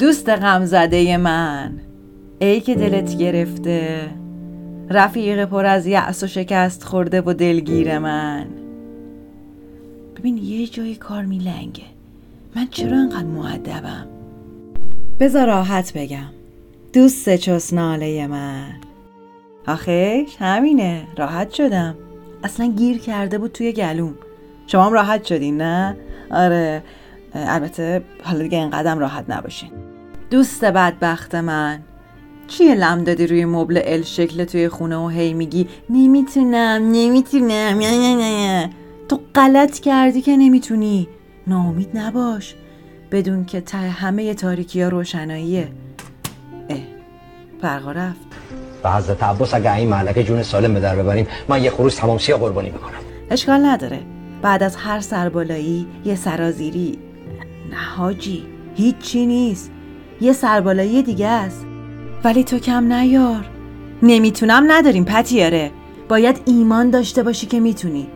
دوست غمزده من. ای که دلت گرفته رفیق پر از یأس و شکست خورده و دلگیر من. ببین یه جای کار میلنگه. من چرا انقدر معدبم بذار راحت بگم. دوست چسناله من. آخیش همینه. راحت شدم. اصلا گیر کرده بود توی گلوم. شما هم راحت شدین نه؟ آره. البته حالا دیگه اینقدر راحت نباشین. دوست بدبخت من. چیه لم دادی روی مبل ال شکل توی خونه و هی میگی نمی‌تونم نمی‌تونم. نه نه نه تو غلط کردی که نمی‌تونی. ناامید نباش. بدون که ته همه تاریکی ها روشناییه. اه فرقا رفت. و حضرت عباس اگه این ملکه جون سالم به در ببریم من یه خروس تمام سیا قربانی می‌کنم اشکال نداره. بعد از هر سربالایی یه سرازیری. نه حاجی هیچی نیست. یه سربالایی دیگه است. ولی تو کم نیار. نمی‌تونم نداریم پتیاره. باید ایمان داشته باشی که می‌تونی.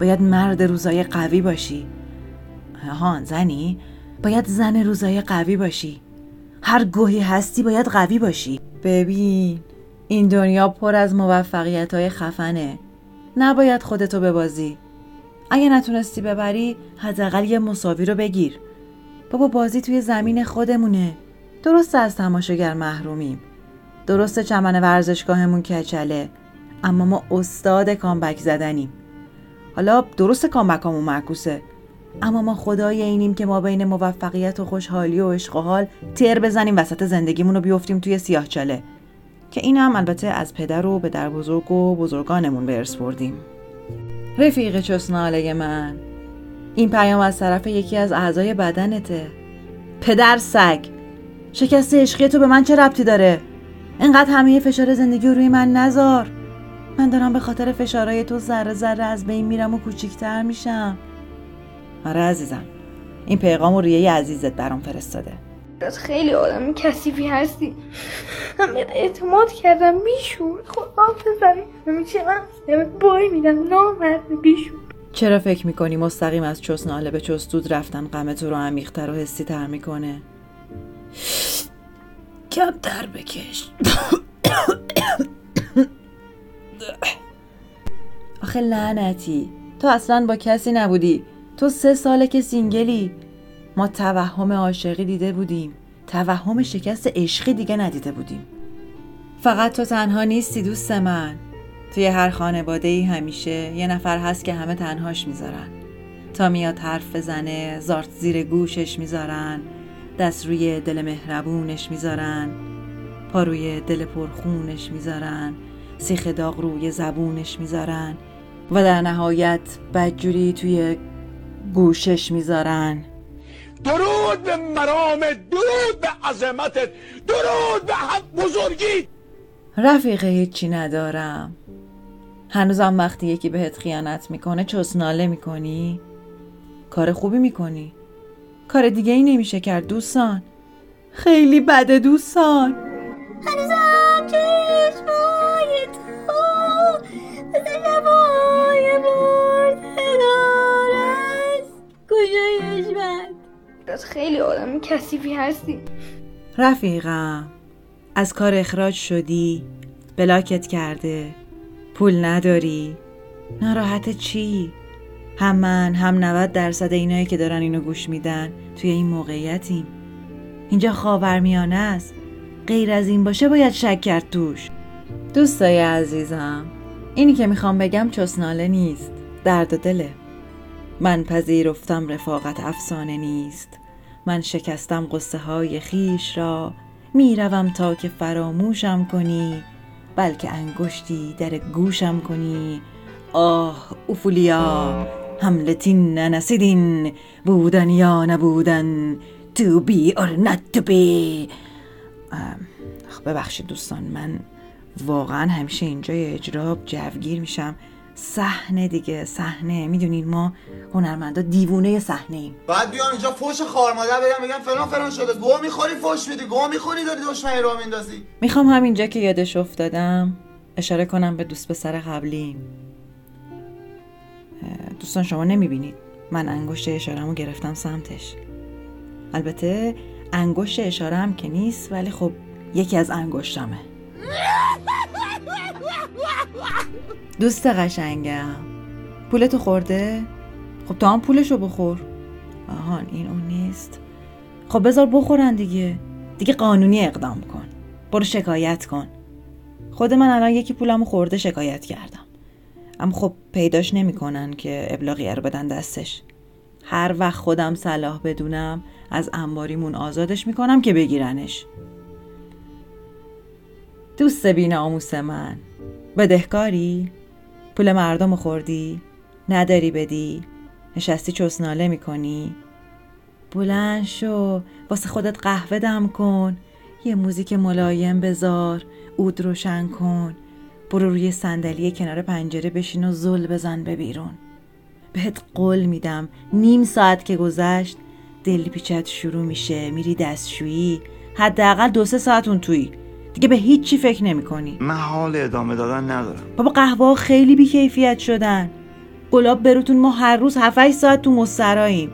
باید مرد روزای قوی باشی. هان زنی؟ باید زن روزای قوی باشی. هر گوهی هستی باید قوی باشی. ببین این دنیا پر از موفقیت های خفنه. نباید خودتو ببازی. اگه نتونستی ببری حداقل یه مساوی رو بگیر. بابا بازی توی زمین خودمونه. درست از تماشاگر محرومیم. درست چمن ورزشگاهمون کچله. اما ما استاد کامبک زدنیم. حالا درست کامبکامون معکوسه. اما ما خدای اینیم که ما بین موفقیت و خوشحالی و عشق و حال تر بزنیم وسط زندگیمون رو بیفتیم توی سیاهچاله که این هم البته از پدر و به در بزرگ و بزرگانمون به ارث بردیم. رفیق چسناله من. این پیام از طرف یکی از اعضای بدنته. پدر سگ. شکست عشقی تو به من چه ربطی داره؟ انقدر همه فشار زندگی رو روی من نزار من دارم به خاطر فشارهای تو ذره ذره از بین میرم و کوچیکتر میشم. آره عزیزم این پیغام رو ریه عزیزت برام فرستاده. از خیلی آدم کثیفی هستی. بهت اعتماد کردم بیشور. خدا بزنی. همیشه من بای میدم. نامرد بیشور. چرا فکر می‌کنی مستقیم از چس ناله به چس دود رفتن غم تو رو عمیقتر و حسی تر می‌کنه؟ کم در بکش. آخه لعنتی. تو اصلا با کسی نبودی. تو سه ساله که سینگلی. ما توهم عاشقی دیده بودیم. توهم شکست عشقی دیگه ندیده بودیم. فقط تو تنها نیستی دوست من. توی هر خانواده ای همیشه یه نفر هست که همه تنهاش می‌ذارن. تا میاد حرف بزنه زارت زیر گوشش می‌ذارن. دست روی دل مهربونش می‌ذارن پا روی دل پرخونش می‌ذارن سیخ داغ روی زبونش می‌ذارن و در نهایت بدجوری توی گوشش می‌ذارن. درود به مرام درود به عظمتت درود به حق بزرگی. رفیق هیچی ندارم. هنوزم وقتی یکی بهت خیانت می‌کنه چسناله می‌کنی؟ کار خوبی می‌کنی؟ کار دیگه ای نمیشه کرد دوستان. خیلی بده دوستان. هنوزم چشمای تو مثل شبای مرده دارست کجای عشقت از خیلی آدم کثیفی هستی. رفیقم از کار اخراج شدی بلاکت کرده پول نداری. ناراحت چی؟ هم من هم 90 درصد اینایی که دارن اینو گوش میدن. توی این موقعیتیم. اینجا خاورمیانه است. غیر از این باشه باید شک کرد توش. دوستای عزیزم اینی که می‌خوام بگم چسناله نیست. درد دله. من پذیرفتم رفاقت افسانه نیست. من شکستم قصه های خیش را. می‌روم تا که فراموشم کنی. بلکه انگشتی در گوشم کنی. آه اوفولیا هملتین ننسیدین بودن یا نبودن to be or not to be خب ببخشید دوستان من واقعا همیشه اینجای اجرا جوگیر میشم. صحنه دیگه صحنه. می‌دونین ما هنرمندا دیوونه صحنه ایم. بعد بیان اینجا فوش خار مادر بگم بگم فلان فلان شده. گو می‌خوری فوش میدی گو می‌خوری داری دشمنی رو میندازی. می‌خوام همینجا که یادش افتادم اشاره کنم به دوست پسر قبلیم. دوستان شما نمی‌بینید. من انگشت اشارمو گرفتم سمتش. البته انگشت اشاره هم که نیست ولی خب یکی از انگشتامه دوست قشنگم. پولتو خورده؟ خب تو هم پولشو بخور. آهان این اون نیست. خب بذار بخورن دیگه. دیگه قانونی اقدام کن. برو شکایت کن. خود من الان یکی پولمو خورده شکایت کردم. اما خب پیداش نمی‌کنن که ابلاغیه رو بدن دستش هر وقت خودم صلاح بدونم از انباریمون آزادش می‌کنم که بگیرنش دوست بین آموس من بدهکاری؟ پول مردم خوردی؟ نداری بدی؟ نشستی چسناله می‌کنی؟ بلند شو واسه خودت قهوه دم کن یه موزیک ملایم بذار اود روشن کن برو روی صندلی کنار پنجره بشین و زل بزن به بیرون. بهت قول میدم نیم ساعت که گذشت دل پیچت شروع میشه. میری دستشویی حداقل دو سه ساعت اون تویی. دیگه به هیچی فکر نمی کنی من حال ادامه دادن ندارم. بابا قهوه خیلی بیکیفیت شدن. گلاب بروتون ما هر روز 7 ساعت تو مستراییم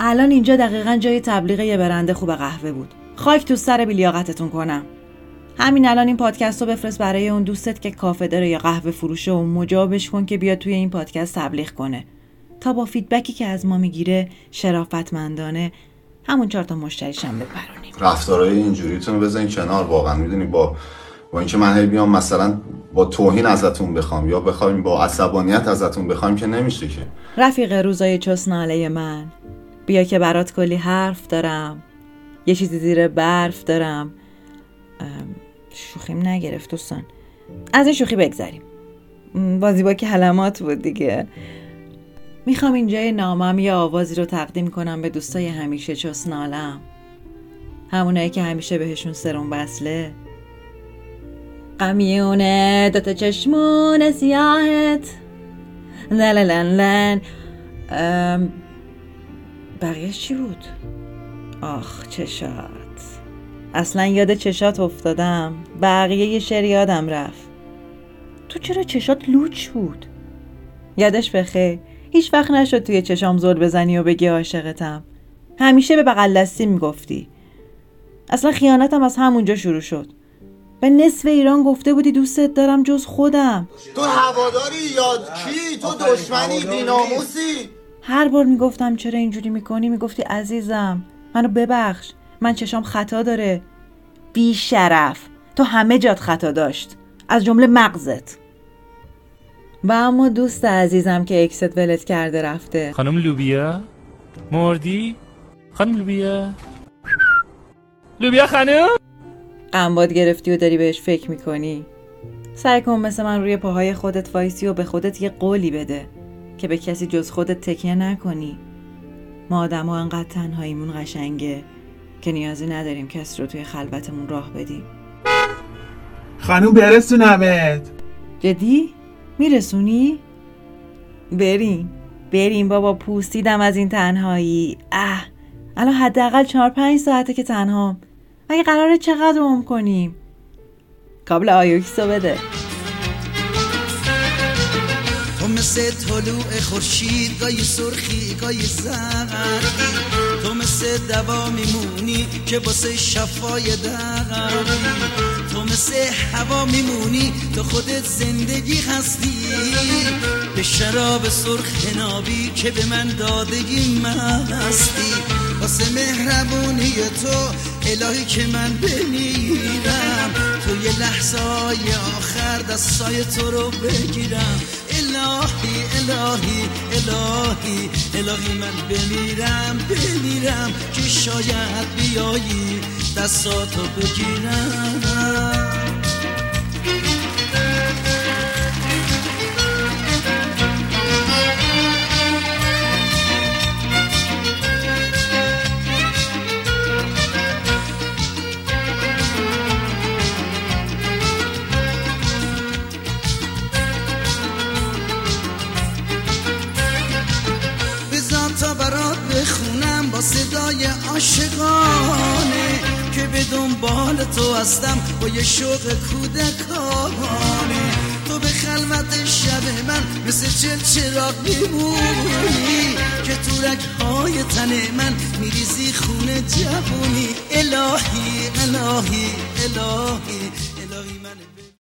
الان اینجا دقیقا جای تبلیغ یه برنده خوب قهوه بود. خاک تو سر بیلیاقتتون کنم. همین الان این پادکست رو بفرست برای اون دوستت که کافه داره یا قهوه فروشه و مجابش کن که بیاد توی این پادکست تبلیغ کنه. تا با فیدبکی که از ما می‌گیره شرافتمندانه همون چهار تا مشتریشم بپرونیم. رفتارهای اینجوریتون بزنین کنار واقعا می‌دونی با با اینکه من هی بیام مثلا با توهین ازتون بخوام یا بخوایم با عصبانیت ازتون بخوایم که نمیشه که. رفیق روزای چسناله من. بیا که برات کلی حرف دارم. یه چیزی زیر برف دارم. شوخیم نگرفت دوستان. از این شوخی بگذریم بازی با کلمات بود دیگه. می‌خوام اینجای نامم یه آوازی رو تقدیم کنم به دوستای همیشه چسنالم. همونایی که همیشه بهشون سرم بسله قمیونه دوتا چشمون سیاهت. لن لن بقیه چی بود؟ آخ چشات اصلا یاد چشات افتادم. بقیه یه شعر یادم رفت. تو چرا چشات لوچ بود؟ یادش بخیر. هیچ وقت نشد توی چشام زل بزنی و بگی عاشقتم. همیشه به بغل دستی می‌گفتی. اصلا خیانتم از همونجا شروع شد. به نصف ایران گفته بودی دوستت دارم جز خودم. تو هواداری یا کی؟ تو دشمنی بیناموسی؟ هر بار می‌گفتم چرا اینجوری می‌کنی می‌گفتی عزیزم منو ببخش. من چشام خطا داره. بی شرف. تو همه جات خطا داشت. از جمله مغزت. و اما دوست عزیزم که اکست ولت کرده رفته. خانم لوبیا؟ مردی؟ خانم لوبیا؟ لوبیا خانم؟ قنباد گرفتی و داری بهش فکر می‌کنی. سعی کن مثل من روی پاهای خودت وایسی و به خودت یه قولی بده که به کسی جز خودت تکیه نکنی. ما آدم ها انقدر تنهاییمون قشنگه. که نیازی نداریم کسی رو توی خلوتمون راه بدیم. خانوم برسونمت. جدی؟ میرسونی؟ بریم. بریم بابا پوستیدم از این تنهایی. اه الان حداقل چهار پنج ساعته که تنهام. مگه قراره چقدر عمر کنیم؟ کابل آیوکسو بده. تو مثل طلوع خورشید گاهی سرخی گاهی زردی تو مثل دوا میمونی که واسه شفای دردی تو مثل هوا میمونی تو خودت زندگی هستی. به شراب سرخ نابی که به من دادگی من هستی. واسه مهربونی تو الهی که من بمیرم. تو یه لحظه آخر دستای تو رو بگیرم. الهی الهی الهی الهی من بمیرم بمیرم که شاید بیایی دستاتو بگیرم. دنبال تو هستم با یه شوق کودکانه. تو به خلوت شب من مثل چل چراغ میمونی که تو رگهای تن من میریزی خونه جوونی. الهی الهی الهی.